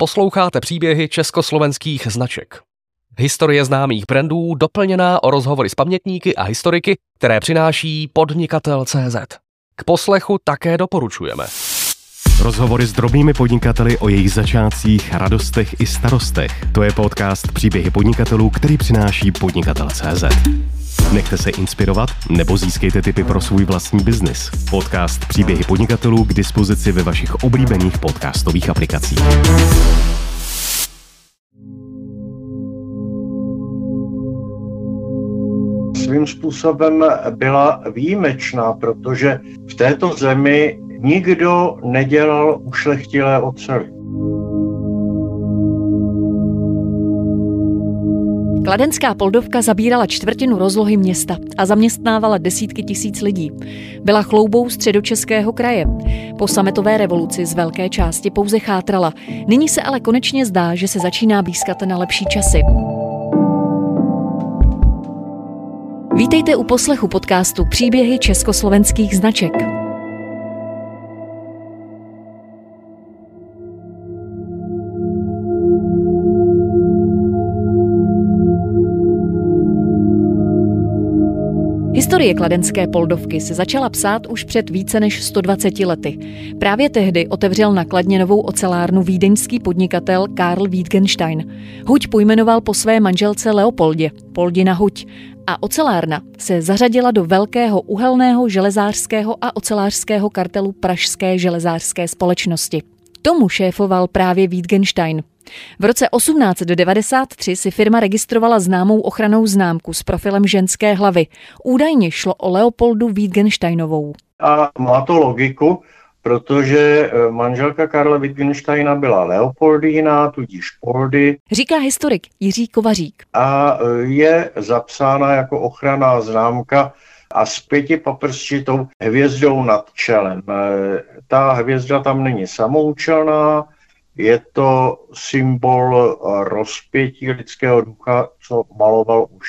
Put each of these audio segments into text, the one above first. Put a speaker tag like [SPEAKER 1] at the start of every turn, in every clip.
[SPEAKER 1] Posloucháte příběhy československých značek. Historie známých brandů doplněná o rozhovory s pamětníky a historiky, které přináší podnikatel.cz. K poslechu také doporučujeme.
[SPEAKER 2] Rozhovory s drobnými podnikateli o jejich začátcích, radostech i starostech. To je podcast Příběhy podnikatelů, který přináší podnikatel.cz. Nechte se inspirovat nebo získejte tipy pro svůj vlastní biznis. Podcast Příběhy podnikatelů k dispozici ve vašich oblíbených podcastových aplikacích.
[SPEAKER 3] Svým způsobem byla výjimečná, protože v této zemi nikdo nedělal ušlechtilé ocely.
[SPEAKER 4] Kladenská Poldovka zabírala čtvrtinu rozlohy města a zaměstnávala desítky tisíc lidí. Byla chloubou středočeského kraje. Po sametové revoluci z velké části pouze chátrala. Nyní se ale konečně zdá, že se začíná blízkat na lepší časy. Vítejte u poslechu podcastu Příběhy československých značek. Historie kladenské poldovky se začala psát už před více než 120 lety. Právě tehdy otevřel na Kladně novou ocelárnu vídeňský podnikatel Karl Wittgenstein. Huť pojmenoval po své manželce Leopoldě, Poldina Huť, a ocelárna se zařadila do velkého uhelného, železářského a ocelářského kartelu Pražské železářské společnosti. Tomu šéfoval právě Wittgenstein. V roce 1893 si firma registrovala známou ochranou známku s profilem ženské hlavy. Údajně šlo o Leopoldu Wittgensteinovou.
[SPEAKER 3] A má to logiku, protože eh, manželka Karla Wittgensteina byla Leopoldína, tudíž Poldy.
[SPEAKER 4] Říká historik Jiří Kovařík.
[SPEAKER 3] A eh, je zapsána jako ochranná známka a s pětipaprsčitou hvězdou nad čelem. Eh, ta hvězda tam není samoučelná, je to symbol rozpětí lidského ducha, co maloval už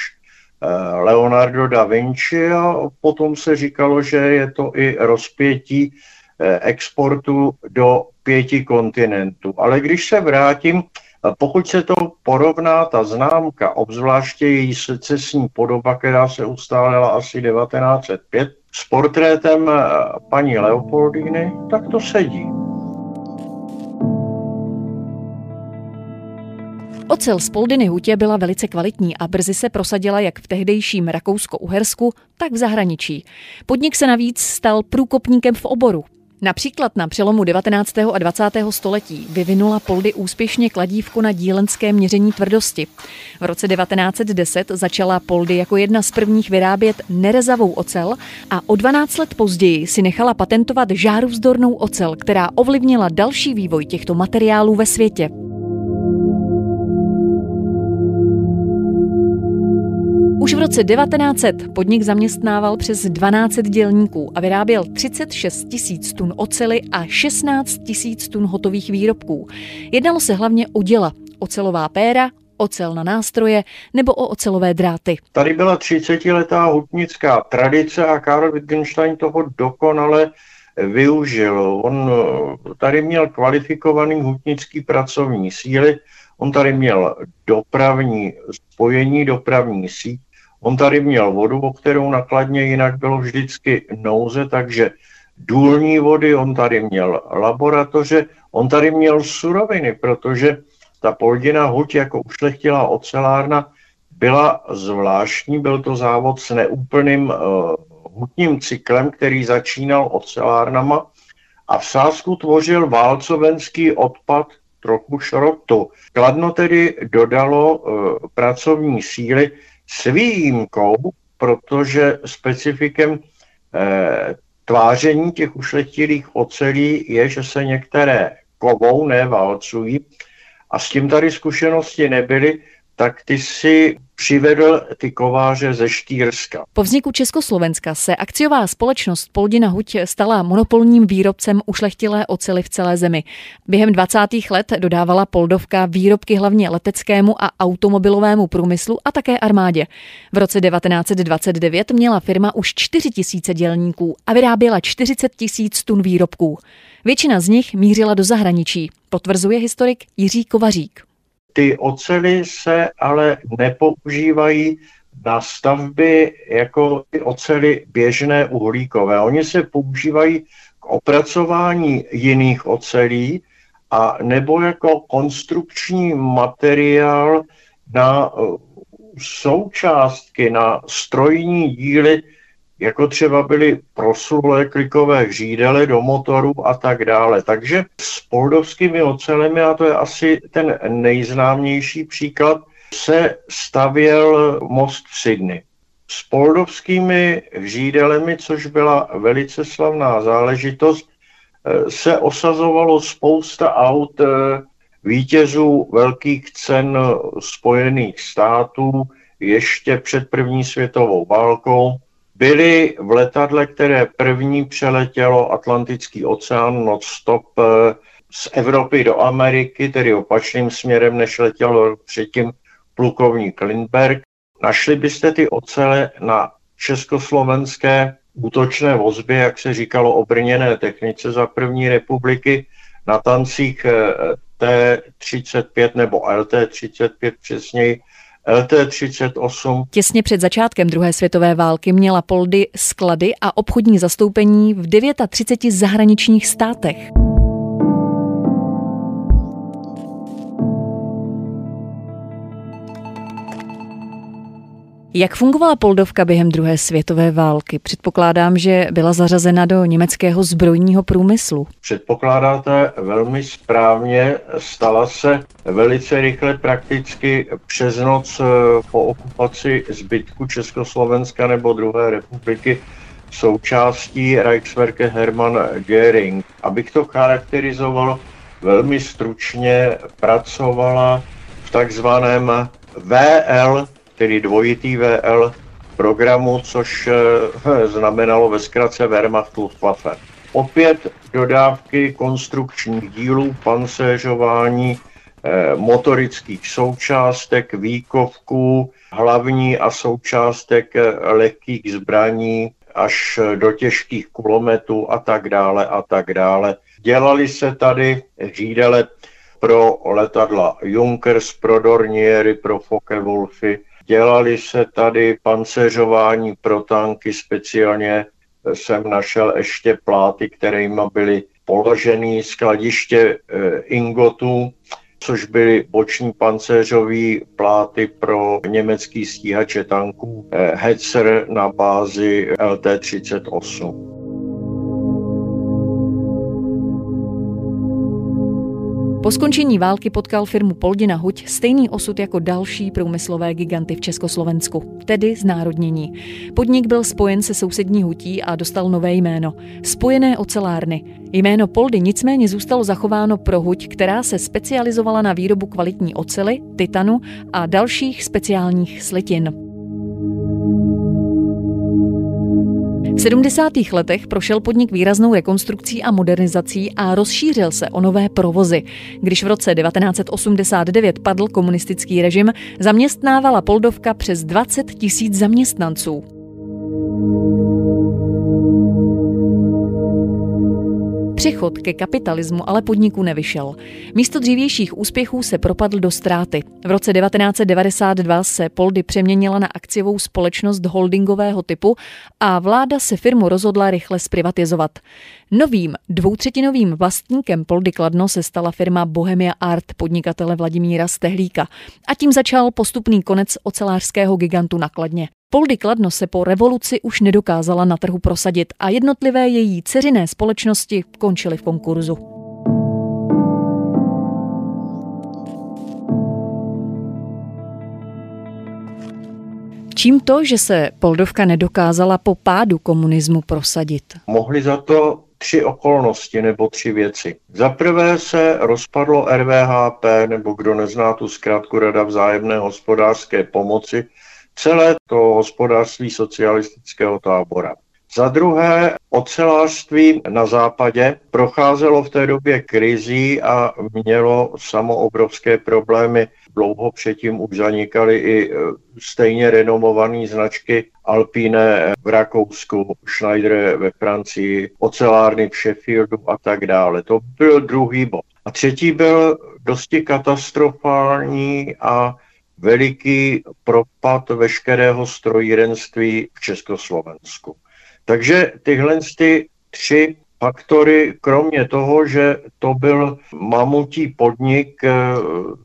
[SPEAKER 3] eh, Leonardo da Vinci a potom se říkalo, že je to i rozpětí eh, exportu do pěti kontinentů. Ale když se vrátím, pokud se to porovná, ta známka, obzvláště její secesní podoba, která se ustálila asi 1905, s portrétem eh, paní Leopoldiny, tak to sedí.
[SPEAKER 4] Ocel z Poldiny hutě byla velice kvalitní a brzy se prosadila jak v tehdejším Rakousko-Uhersku, tak v zahraničí. Podnik se navíc stal průkopníkem v oboru. Například na přelomu 19. a 20. století vyvinula Poldy úspěšně kladívku na dílenské měření tvrdosti. V roce 1910 začala Poldy jako jedna z prvních vyrábět nerezavou ocel a o 12 let později si nechala patentovat žárůvzdornou ocel, která ovlivnila další vývoj těchto materiálů ve světě. Už v roce 1900 podnik zaměstnával přes 12 dělníků a vyráběl 36 tisíc tun ocely a 16 tisíc tun hotových výrobků. Jednalo se hlavně o děla, ocelová péra, ocel na nástroje nebo o ocelové dráty.
[SPEAKER 3] Tady byla 30-letá hutnická tradice a Karl Wittgenstein toho dokonale využil. On tady měl kvalifikovaný hutnický pracovní síly, on tady měl dopravní spojení, dopravní síť, On tady měl vodu, o kterou nakladně jinak bylo vždycky nouze, takže důlní vody, on tady měl laboratoře, on tady měl suroviny, protože ta Poldina huť jako ušlechtilá ocelárna byla zvláštní, byl to závod s neúplným uh, hutním cyklem, který začínal ocelárnama a v Sásku tvořil válcovenský odpad trochu šrotu. Kladno tedy dodalo uh, pracovní síly s výjimkou, protože specifikem eh, tváření těch ušlechtilých ocelí je, že se některé kovou, neválcují. A s tím tady zkušenosti nebyly, tak ty si přivedl ty kováře ze Štýrska.
[SPEAKER 4] Po vzniku Československa se akciová společnost Poldina Huť stala monopolním výrobcem ušlechtilé ocely v celé zemi. Během 20. let dodávala Poldovka výrobky hlavně leteckému a automobilovému průmyslu a také armádě. V roce 1929 měla firma už 4 tisíce dělníků a vyráběla 40 tisíc tun výrobků. Většina z nich mířila do zahraničí. potvrzuje historik Jiří Kovařík.
[SPEAKER 3] Ty ocely se ale nepoužívají na stavby jako ty ocely běžné uhlíkové. Oni se používají k opracování jiných ocelí a nebo jako konstrukční materiál na uh, součástky, na strojní díly, jako třeba byly proslulé klikové hřídele do motoru a tak dále. Takže s poldovskými ocelemi, a to je asi ten nejznámější příklad, se stavěl most v Sydney. S poldovskými hřídelemi, což byla velice slavná záležitost, eh, se osazovalo spousta aut eh, vítězů velkých cen Spojených států ještě před první světovou válkou. Byli v letadle, které první přeletělo Atlantický oceán non-stop eh, z Evropy do Ameriky, tedy opačným směrem, než letěl předtím plukovník Lindberg. Našli byste ty ocele na československé útočné vozby, jak se říkalo o brněné technice za první republiky, na tancích eh, T35 nebo LT35 přesněji, LT-38.
[SPEAKER 4] Těsně před začátkem druhé světové války měla Poldy sklady a obchodní zastoupení v 39 zahraničních státech. Jak fungovala Poldovka během druhé světové války? Předpokládám, že byla zařazena do německého zbrojního průmyslu.
[SPEAKER 3] Předpokládáte velmi správně, stala se velice rychle prakticky přes noc eh, po okupaci zbytku Československa nebo druhé republiky součástí Reichswerke Hermann Göring. Abych to charakterizoval velmi stručně, pracovala v takzvaném VL tedy dvojitý VL programu, což eh, znamenalo ve zkratce Wehrmacht Luftwaffe. Opět dodávky konstrukčních dílů, pancéřování, eh, motorických součástek, výkovků, hlavní a součástek eh, lehkých zbraní až do těžkých kulometů a tak dále a tak dále. Dělali se tady řídele pro letadla Junkers, pro Dorniery, pro Focke-Wulfy, Dělali se tady pancéřování pro tanky, speciálně jsem našel ještě pláty, kterými byly položeny skladiště eh, ingotů, což byly boční pancéřové pláty pro německý stíhače tanků eh, Hetzer na bázi LT-38.
[SPEAKER 4] Po skončení války potkal firmu Poldina Huť stejný osud jako další průmyslové giganty v Československu, tedy znárodnění. Podnik byl spojen se sousední hutí a dostal nové jméno – Spojené ocelárny. Jméno Poldy nicméně zůstalo zachováno pro huť, která se specializovala na výrobu kvalitní ocely, titanu a dalších speciálních slitin. V 70. letech prošel podnik výraznou rekonstrukcí a modernizací a rozšířil se o nové provozy. Když v roce 1989 padl komunistický režim, zaměstnávala Poldovka přes 20 tisíc zaměstnanců. Přechod ke kapitalismu ale podniku nevyšel. Místo dřívějších úspěchů se propadl do ztráty. V roce 1992 se Poldy přeměnila na akciovou společnost holdingového typu a vláda se firmu rozhodla rychle zprivatizovat. Novým dvoutřetinovým vlastníkem Poldy Kladno se stala firma Bohemia Art podnikatele Vladimíra Stehlíka a tím začal postupný konec ocelářského gigantu na Kladně. Poldy Kladno se po revoluci už nedokázala na trhu prosadit a jednotlivé její ceřiné společnosti končily v konkurzu. Čím to, že se Poldovka nedokázala po pádu komunismu prosadit?
[SPEAKER 3] Mohli za to tři okolnosti nebo tři věci. Za prvé se rozpadlo RVHP, nebo kdo nezná tu zkrátku Rada vzájemné hospodářské pomoci, celé to hospodářství socialistického tábora. Za druhé, ocelářství na západě procházelo v té době krizí a mělo samo obrovské problémy. Dlouho předtím už zanikaly i e, stejně renomované značky Alpine v Rakousku, Schneider ve Francii, ocelárny v Sheffieldu a tak dále. To byl druhý bod. A třetí byl dosti katastrofální a veliký propad veškerého strojírenství v Československu. Takže tyhle ty tři faktory, kromě toho, že to byl mamutí podnik eh,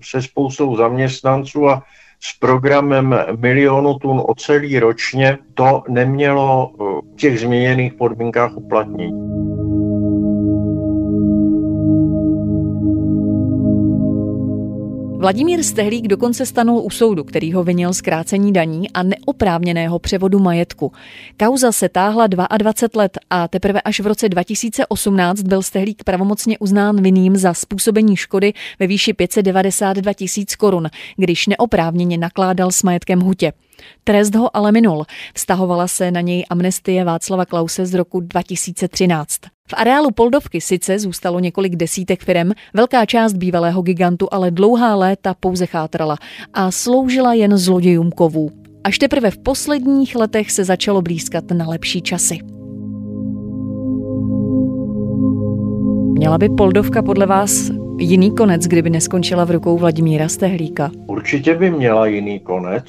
[SPEAKER 3] se spoustou zaměstnanců a s programem milionu tun ocelí ročně, to nemělo v těch změněných podmínkách uplatnění.
[SPEAKER 4] Vladimír Stehlík dokonce stanul u soudu, který ho vinil zkrácení daní a neoprávněného převodu majetku. Kauza se táhla 22 let a teprve až v roce 2018 byl Stehlík pravomocně uznán vinným za způsobení škody ve výši 592 tisíc korun, když neoprávněně nakládal s majetkem hutě. Trest ho ale minul. Vztahovala se na něj amnestie Václava Klause z roku 2013. V areálu Poldovky sice zůstalo několik desítek firem, velká část bývalého gigantu ale dlouhá léta pouze chátrala a sloužila jen zlodějům kovů. Až teprve v posledních letech se začalo blízkat na lepší časy. Měla by Poldovka podle vás jiný konec, kdyby neskončila v rukou Vladimíra Stehlíka?
[SPEAKER 3] Určitě by měla jiný konec,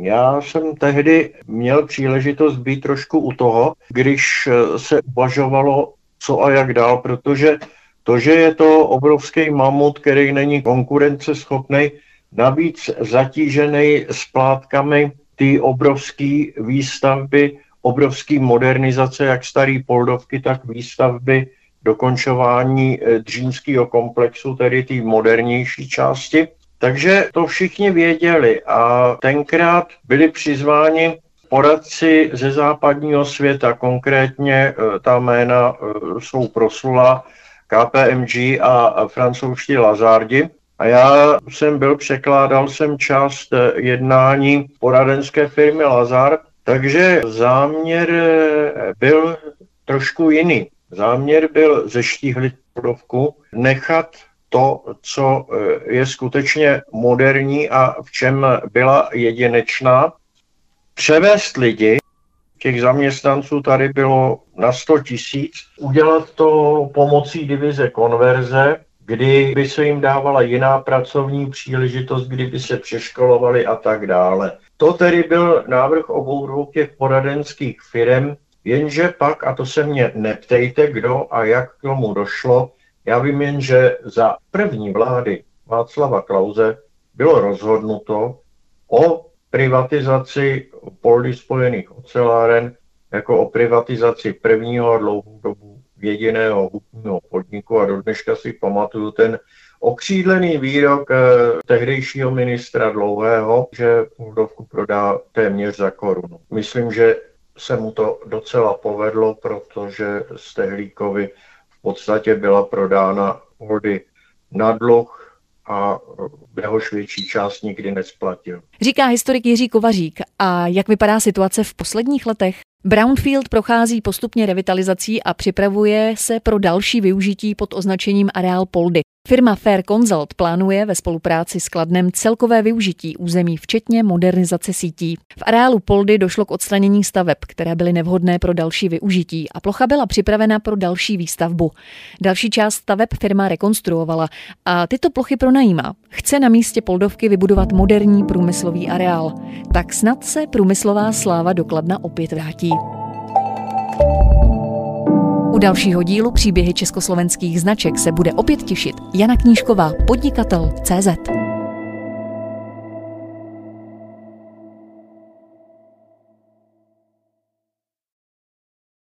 [SPEAKER 3] já jsem tehdy měl příležitost být trošku u toho, když se uvažovalo, co a jak dál, protože to, že je to obrovský mamut, který není konkurenceschopný, navíc zatížený splátkami ty obrovské výstavby, obrovské modernizace, jak starý Poldovky, tak výstavby dokončování eh, dřínského komplexu, tedy té modernější části. Takže to všichni věděli a tenkrát byli přizváni poradci ze západního světa, konkrétně e, ta jména e, jsou proslula KPMG a francouzští Lazardi. A já jsem byl, překládal jsem část e, jednání poradenské firmy Lazard, takže záměr byl trošku jiný. Záměr byl zeštíhlit budovku, nechat to, co eh, je skutečně moderní a v čem byla jedinečná. Převést lidi, těch zaměstnanců tady bylo na 100 tisíc, udělat to pomocí divize konverze, kdy by se jim dávala jiná pracovní příležitost, kdyby se přeškolovali a tak dále. To tedy byl návrh obou dvou těch poradenských firm, jenže pak, a to se mě neptejte, kdo a jak k tomu došlo, já vím jen, že za první vlády Václava Klauze bylo rozhodnuto o privatizaci poldy spojených oceláren jako o privatizaci prvního a dlouhou dobu jediného hutního podniku a do dneška si pamatuju ten okřídlený výrok eh, tehdejšího ministra Dlouhého, že Moldovku prodá téměř za korunu. Myslím, že se mu to docela povedlo, protože Stehlíkovi podstatě byla prodána vody na dluh a jehož větší část nikdy nesplatil.
[SPEAKER 4] Říká historik Jiří Kovařík. A jak vypadá situace v posledních letech? Brownfield prochází postupně revitalizací a připravuje se pro další využití pod označením areál Poldy. Firma Fair Consult plánuje ve spolupráci s Kladnem celkové využití území, včetně modernizace sítí. V areálu Poldy došlo k odstranění staveb, které byly nevhodné pro další využití a plocha byla připravena pro další výstavbu. Další část staveb firma rekonstruovala a tyto plochy pronajímá. Chce na místě Poldovky vybudovat moderní průmyslový areál. Tak snad se průmyslová sláva do Kladna opět vrátí. U dalšího dílu příběhy československých značek se bude opět těšit Jana Knížková, podnikatel CZ.